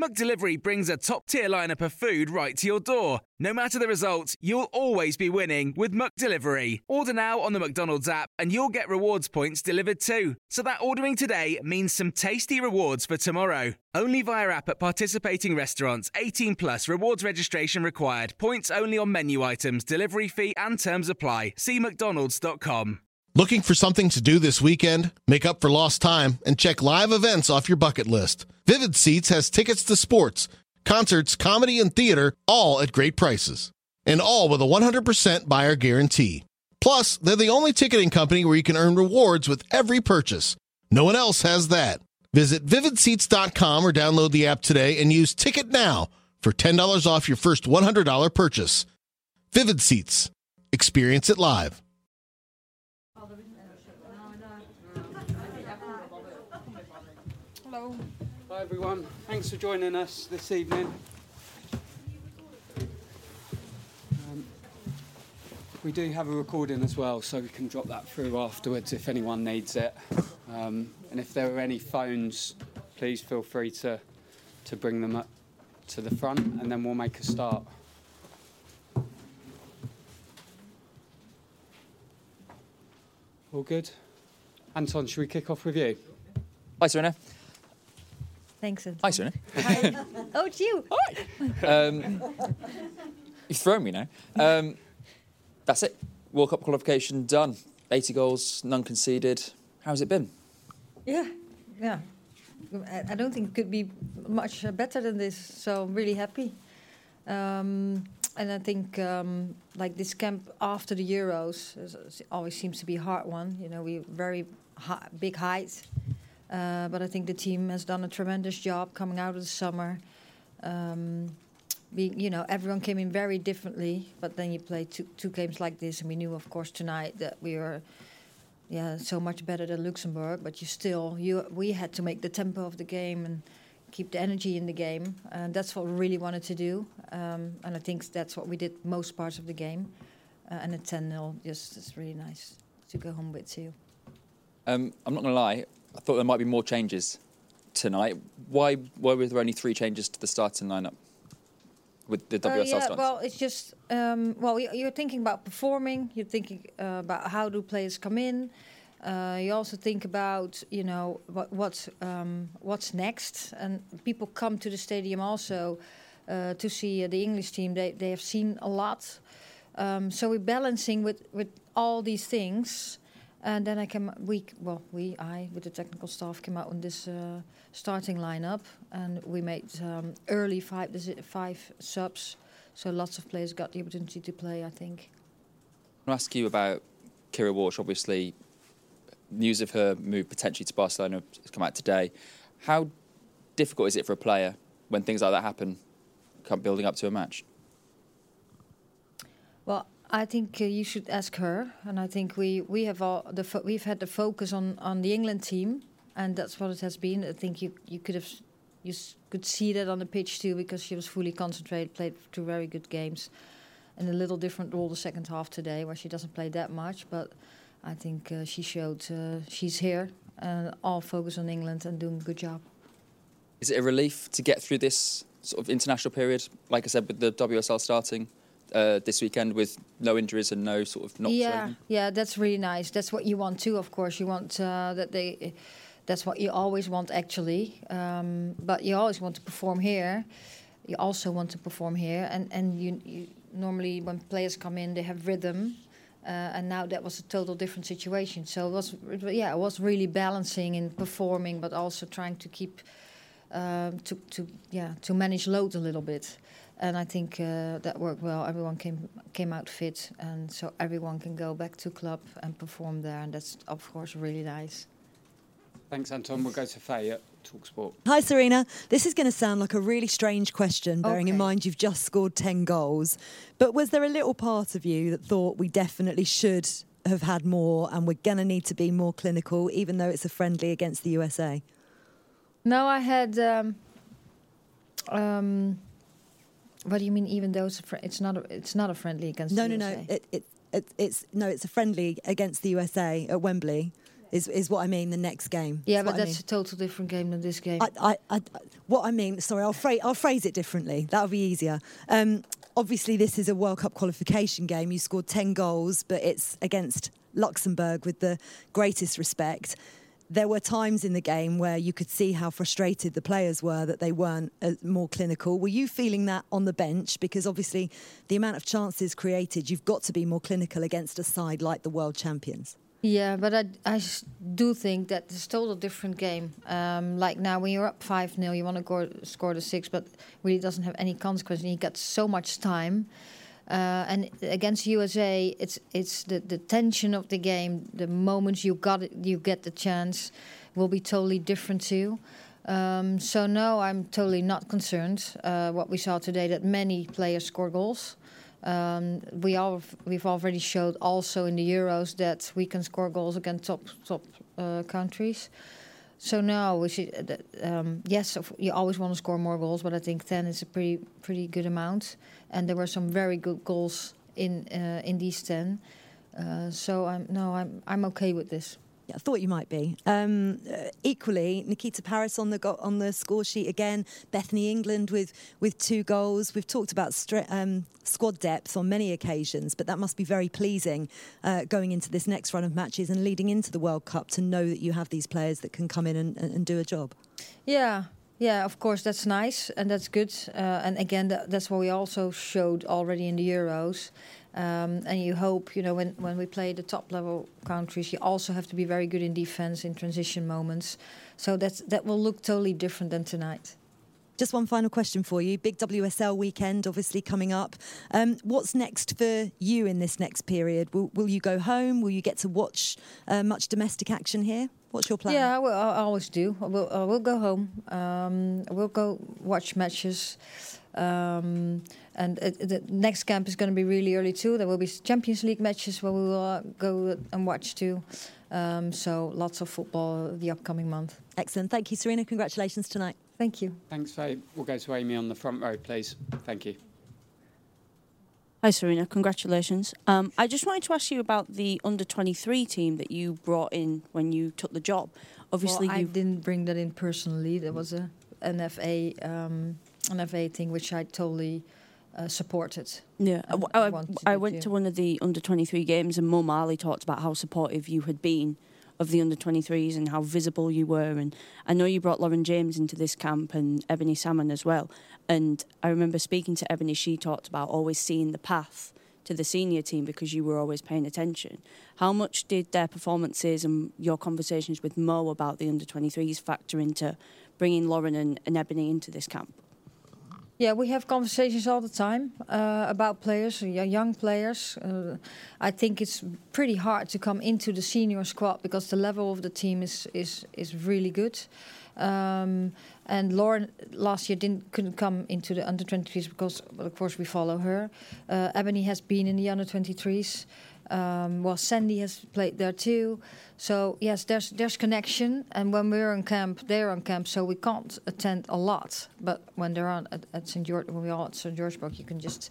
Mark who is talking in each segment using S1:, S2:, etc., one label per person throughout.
S1: McDelivery brings a top tier lineup of food right to your door. No matter the result, you'll always be winning with McDelivery. Order now on the McDonald's app and you'll get rewards points delivered too. So that ordering today means some tasty rewards for tomorrow. Only via app at participating restaurants. 18 plus rewards registration required. Points only on menu items, delivery fee and terms apply. See McDonald's.com.
S2: Looking for something to do this weekend? Make up for lost time and check live events off your bucket list. Vivid Seats has tickets to sports, concerts, comedy, and theater, all at great prices. And all with a 100% buyer guarantee. Plus, they're the only ticketing company where you can earn rewards with every purchase. No one else has that. Visit vividseats.com or download the app today and use Ticket Now for $10 off your first $100 purchase. Vivid Seats. Experience it live.
S3: Hello. Hi everyone. Thanks for joining us this evening. Um, we do have a recording as well, so we can drop that through afterwards if anyone needs it. Um, and if there are any phones, please feel free to to bring them up to the front, and then we'll make a start. All good. Anton, should we kick off with you?
S4: Hi, Sarina.
S5: Thanks.
S4: Hi, Sarina.
S5: Hi. oh, it's you.
S4: Um, you've thrown me now. Um, that's it. World Cup qualification done. 80 goals, none conceded. How's it been?
S5: Yeah, yeah. I, don't think it could be much better than this. So I'm really happy. Um, and I think um, like this camp after the Euros always seems to be a hard one. You know, we very hi- big height, uh, but I think the team has done a tremendous job coming out of the summer. Um, being, you know, everyone came in very differently, but then you play two, two games like this, and we knew, of course, tonight that we were, yeah, so much better than Luxembourg. But you still, you, we had to make the tempo of the game and keep the energy in the game, and that's what we really wanted to do. Um, and I think that's what we did most parts of the game. Uh, and at 10 0, just it's really nice to go home with too.
S4: Um, I'm not going to lie. I thought there might be more changes tonight. Why, why were there only three changes to the starting lineup with the WSL
S5: Uh, yeah,
S4: stance?
S5: well, it's just um, well, you- you're thinking about performing. You're thinking uh, about how do players come in. Uh, you also think about you know what what's um, what's next, and people come to the stadium also uh, to see uh, the English team. They they have seen a lot, um, so we're balancing with with all these things. And then I came, we, well, we, I, with the technical staff, came out on this uh, starting lineup, and we made um, early five, five subs, so lots of players got the opportunity to play. I think.
S4: I want to ask you about Keira Walsh. Obviously, news of her move potentially to Barcelona has come out today. How difficult is it for a player when things like that happen, building up to a match?
S5: I think uh, you should ask her, and I think we we have all the fo- we've had the focus on on the England team, and that's what it has been. I think you you could have you s- could see that on the pitch too because she was fully concentrated, played two very good games, and a little different role the second half today where she doesn't play that much, but I think uh, she showed uh, she's here and all focus on England and doing a good job.
S4: Is it a relief to get through this sort of international period? Like I said, with the WSL starting uh, this weekend with no injuries and no sort of knocks.
S5: yeah, yeah, that's really nice. That's what you want too, of course. You want uh, that they. That's what you always want, actually. Um, but you always want to perform here. You also want to perform here, and and you, you normally when players come in, they have rhythm, Uh, and now that was a total different situation. So it was, yeah, it was really balancing in performing, but also trying to keep, um, to, to, yeah, to manage load a little bit. And I think uh, that worked well. Everyone came came out fit, and so everyone can go back to club and perform there, and that's of course really nice.
S3: Thanks, Anton. We'll go to Faye at Talksport.
S6: Hi, Sarina. This is going to sound like a really strange question, bearing in mind you've just scored 10 goals. But was there a little part of you that thought we definitely should have had more and we're going to need to be more clinical, even though it's a friendly against the USA?
S5: No, I had. Um, um, what do you mean? Even though it's a fr- it's not a, it's not a friendly against.
S6: No,
S5: the
S6: no, no. It, it, it, it's no, it's a friendly against the USA at Wembley. Is is what I mean. The next game.
S5: yeah, but
S6: what I
S5: that's a total different game than this game.
S6: I, I, I, what I mean, sorry, I'll phrase, I'll phrase it differently. That'll be easier. Um, obviously, this is a World Cup qualification game. You scored 10 goals, but it's against Luxembourg with the greatest respect. There were times in the game where you could see how frustrated the players were that they weren't uh, more clinical. Were you feeling that on the bench? Because obviously, the amount of chances created, you've got to be more clinical against a side like the world champions.
S5: Yeah, but I do think that it's a total different game. Um, like now, when you're up 5 0, you want to go, score the six, but really doesn't have any consequence. And you got so much time. Uh, and against USA, it's it's the, the tension of the game, the moments you got it, you get the chance, will be totally different too. Um, so no, I'm totally not concerned. Uh, what we saw today, that many players score goals. Um, we all we've already showed also in the Euros that we can score goals against top top uh, countries. So now we should. Uh, um, yes, you always want to score more goals, but I think ten is a pretty pretty good amount, and there were some very good goals in uh, in these ten. Uh, so I'm no, I'm I'm okay with this.
S6: I thought you might be. Um, uh, equally, Nikita Parris on the go- on the score sheet again. Bethany England with with two goals. We've talked about stra- um, squad depth on many occasions, but that must be very pleasing uh, going into this next run of matches and leading into the World Cup to know that you have these players that can come in and, and, and do a job.
S5: Yeah, yeah, of course, that's nice and that's good. Uh, and again, that, that's what we also showed already in the Euros. Um, and you hope, you know, when, when we play the top level countries, you also have to be very good in defense in transition moments. So that's, that will look totally different than tonight.
S6: Just one final question for you. Big WSL weekend, obviously coming up. Um, what's next for you in this next period? Will, will you go home? Will you get to watch uh, much domestic action here? What's your plan?
S5: Yeah, I, will, I always do. I will, I will go home. Um, we'll go watch matches. And uh, the next camp is going to be really early too. There will be Champions League matches where we will uh, go and watch too. Um, so lots of football the upcoming month.
S6: Excellent. Thank you, Sarina. Congratulations tonight.
S5: Thank you.
S3: Thanks, Faye. We'll go to Amy on the front row, please. Thank you.
S7: Hi, Sarina. Congratulations. Um, I just wanted to ask you about the under 23 team that you brought in when you took the job. Obviously,
S5: well, I
S7: you
S5: didn't bring that in personally. There was a NFA um, NFA thing which I totally uh, supported.
S7: Yeah,
S5: and
S7: I, I- I went
S5: do.
S7: to one of the under 23 games, and Mo Marley talked about how supportive you had been of the under 23s and how visible you were. And I know you brought Lauren James into this camp and Ebony Salmon as well. And I remember speaking to Ebony, she talked about always seeing the path to the senior team because you were always paying attention. How much did their performances and your conversations with Mo about the under 23s factor into bringing Lauren and, and Ebony into this camp?
S5: Yeah, we have conversations all the time uh, about players, young players. Uh, I think it's pretty hard to come into the senior squad because the level of the team is is is really good. Um, and Lauren last year didn't couldn't come into the under 23s because, well, of course, we follow her. Uh, Ebony has been in the under 23s. Um, well, Sandy has played there too. So yes, there's there's connection, and when we're on camp, they're on camp, so we can't attend a lot. But when they're on at, at St George, when we're all at St George's Park, you can just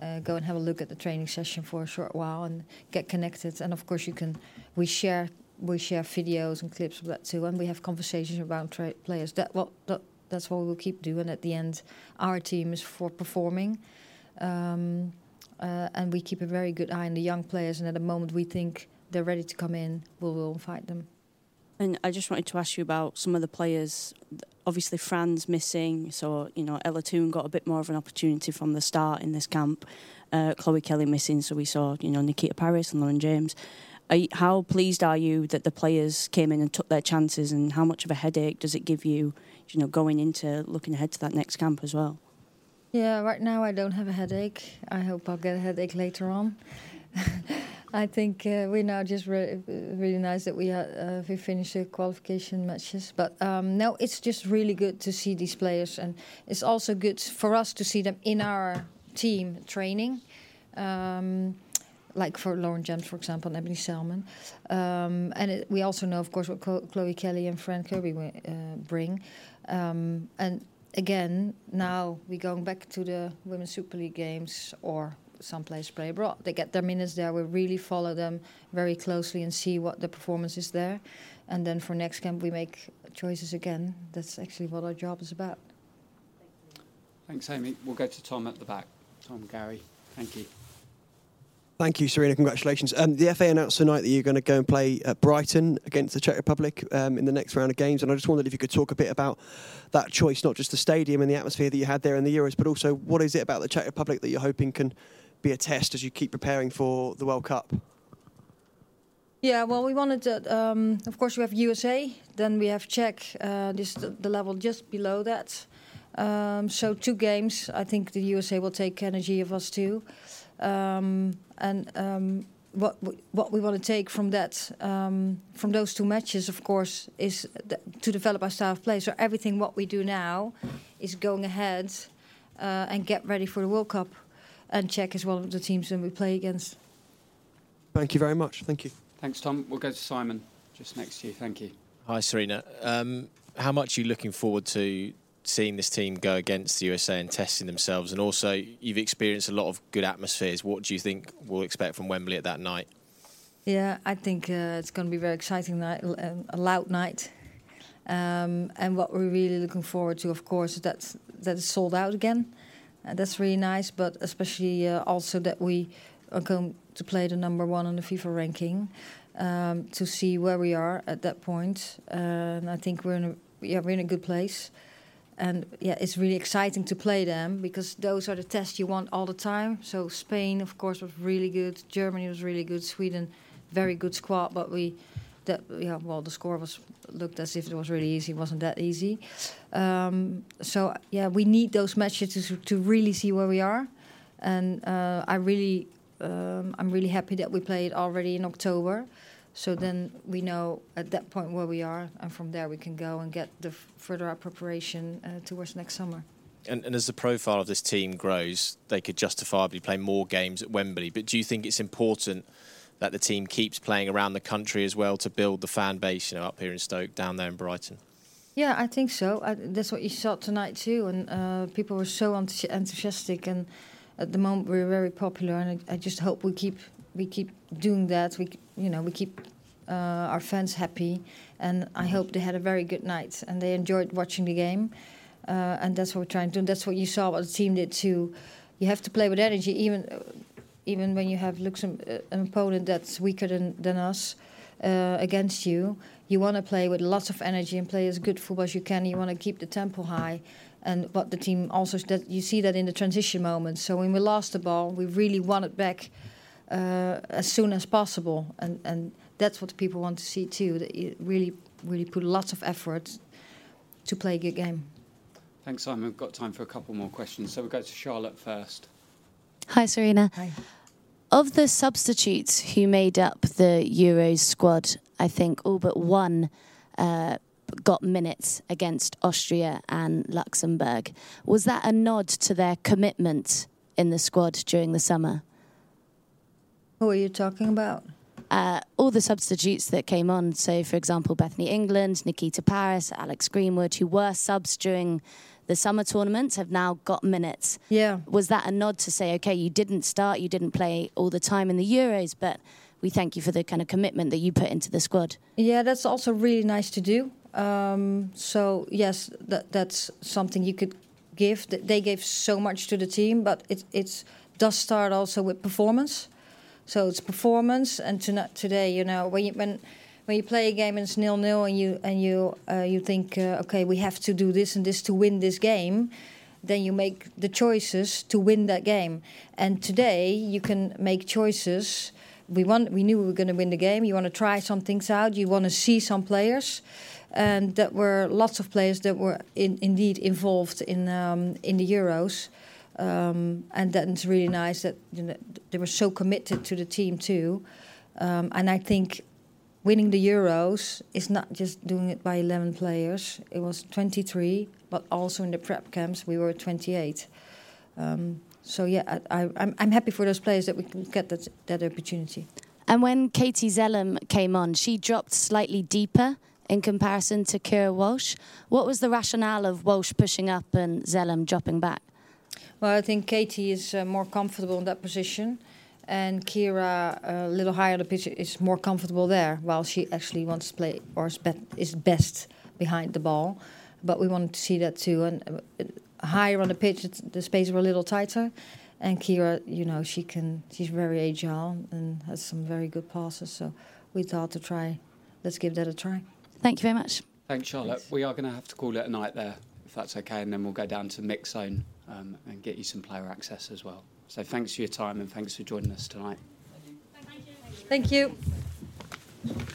S5: uh, go and have a look at the training session for a short while and get connected. And of course, you can we share we share videos and clips of that too, and we have conversations about tra- players. That what that, that's what we'll keep doing. At the end, our team is for performing. Um, uh, and we keep a very good eye on the young players. And at the moment we think they're ready to come in, we will invite them.
S7: And I just wanted to ask you about some of the players. Obviously, Fran's missing, so you know Ella Toone got a bit more of an opportunity from the start in this camp. uh, Chloe Kelly missing, so we saw you know Nikita Parris and Lauren James. You, how pleased are you that the players came in and took their chances, and how much of a headache does it give you, you know, going into looking ahead to that next camp as well?
S5: Yeah, right now I don't have a headache. I hope I'll get a headache later on. I think uh, we're now just re really nice that we uh, we finished the qualification matches. But um, no, it's just really good to see these players, and it's also good for us to see them in our team training. Um, like for Lauren James, for example, and Ebony Salmon. Um, and it, we also know, of course, what Chloe Kelly and Fran Kirby uh, bring. Um, and again, now we're going back to the Women's Super League games or someplace play abroad. They get their minutes there. We really follow them very closely and see what the performance is there. And then for next camp, we make choices again. That's actually what our job is about.
S3: Thanks, Amy. We'll go to Tom at the back. Tom, Garry, thank you.
S8: Thank you, Sarina. Congratulations. Um, the FA announced tonight that you're going to go and play at Brighton against the Czech Republic um, in the next round of games. And I just wondered if you could talk a bit about that choice, not just the stadium and the atmosphere that you had there in the Euros, but also what is it about the Czech Republic that you're hoping can be a test as you keep preparing for the World Cup?
S5: Yeah, well, we wanted to, um, of course, we have USA, then we have Czech, uh, this the, level just below that. Um, so two games, I think the USA will take energy of us too. Um, and um, what what we want to take from that um, from those two matches, of course, is to develop our style of play. So everything what we do now is going ahead uh, and get ready for the World Cup. And Czech is one of the teams that we play against.
S8: Thank you very much. Thank you.
S3: Thanks, Tom. We'll go to Simon just next to you. Thank you.
S9: Hi, Sarina. Um, how much are you looking forward to seeing this team go against the USA and testing themselves? And also, you've experienced a lot of good atmospheres. What do you think we'll expect from Wembley at that night?
S5: Yeah, I think uh, it's going to be a very exciting night, a loud night. Um, and what we're really looking forward to, of course, is that that it's sold out again. Uh, that's really nice, but especially uh, also that we are going to play the number one on the FIFA ranking um, to see where we are at that point. Uh, and I think we're in a yeah we're in a good place and yeah, it's really exciting to play them because those are the tests you want all the time. So Spain, of course, was really good. Germany was really good. Sweden, very good squad, but we, that yeah, well, the score was looked as if it was really easy. It wasn't that easy. Um, so yeah, we need those matches to to really see where we are, and uh, I really, um, I'm really happy that we played already in October. So then we know at that point where we are, and from there we can go and get the further our preparation uh, towards next summer.
S9: And, and, as the profile of this team grows, they could justifiably play more games at Wembley. But do you think it's important that the team keeps playing around the country as well to build the fan base, you know, up here in Stoke, down there in Brighton?
S5: Yeah, I think so. I, that's what you saw tonight too, and uh, people were so enthusiastic. And at the moment, we're very popular, and I, I just hope we keep we keep doing that. We you know we keep uh, our fans happy, and I hope they had a very good night and they enjoyed watching the game. Uh, and that's what we're trying to do. That's what you saw what the team did too. You have to play with energy, even uh, even when you have Luxem- uh, an opponent that's weaker than than us uh, against you. You want to play with lots of energy and play as good football as you can. You want to keep the tempo high. And what the team also that you see that in the transition moments. So when we lost the ball, we really won it back uh, as soon as possible, and and that's what people want to see too. That you really really put lots of effort to play a good game.
S3: Thanks, Simon. We've got time for a couple more questions, so we'll go to Charlotte first.
S10: Hi, Sarina.
S5: Hi.
S10: Of the substitutes who made up the Euros squad, I think all but one uh, got minutes against Austria and Luxembourg. Was that a nod to their commitment in the squad during the summer?
S5: Who are you talking about?
S10: Uh, all the substitutes that came on. So, for example, Bethany England, Nikita Parris, Alex Greenwood, who were subs during the summer tournaments, have now got minutes.
S5: Yeah.
S10: Was that a nod to say, okay, you didn't start, you didn't play all the time in the Euros, but we thank you for the kind of commitment that you put into the squad?
S5: Yeah, that's also really nice to do. Um, so, yes, that, that's something you could give. They gave so much to the team, but it it's, does start also with performance. So it's performance, and to today, you know, when you when when you play a game and it's nil nil, and you and you uh, you think, uh, okay, we have to do this and this to win this game. then you make the choices to win that game. And today you can make choices. We want, we knew we were going to win the game. You want to try some things out. You want to see some players, and that were lots of players that were in, indeed involved in um, in the Euros. Um, and that's really nice that you know, they were so committed to the team too. Um, and I think winning the Euros is not just doing it by 11 players. It was 23, but also in the prep camps we were 28. Um, so yeah, I, am happy for those players that we can get that, that opportunity.
S10: And when Katie Zelem came on, she dropped slightly deeper in comparison to Keira Walsh. What was the rationale of Walsh pushing up and Zelem dropping back?
S5: Well, I think Katie is uh, more comfortable in that position, and Keira, uh, a little higher on the pitch, is more comfortable there, while she actually wants to play or is, be- is best behind the ball. But we wanted to see that too. And uh, higher on the pitch, the spaces were a little tighter. And Keira, you know, she can, she's very agile and has some very good passes. So we thought to try, let's give that a try.
S10: Thank you very much.
S3: Thanks, Charlotte. Thanks. We are going to have to call it a night there, if that's okay, and then we'll go down to mix zone um, and get you some player access as well. So thanks for your time and thanks for joining us tonight. Thank you.
S5: Thank you.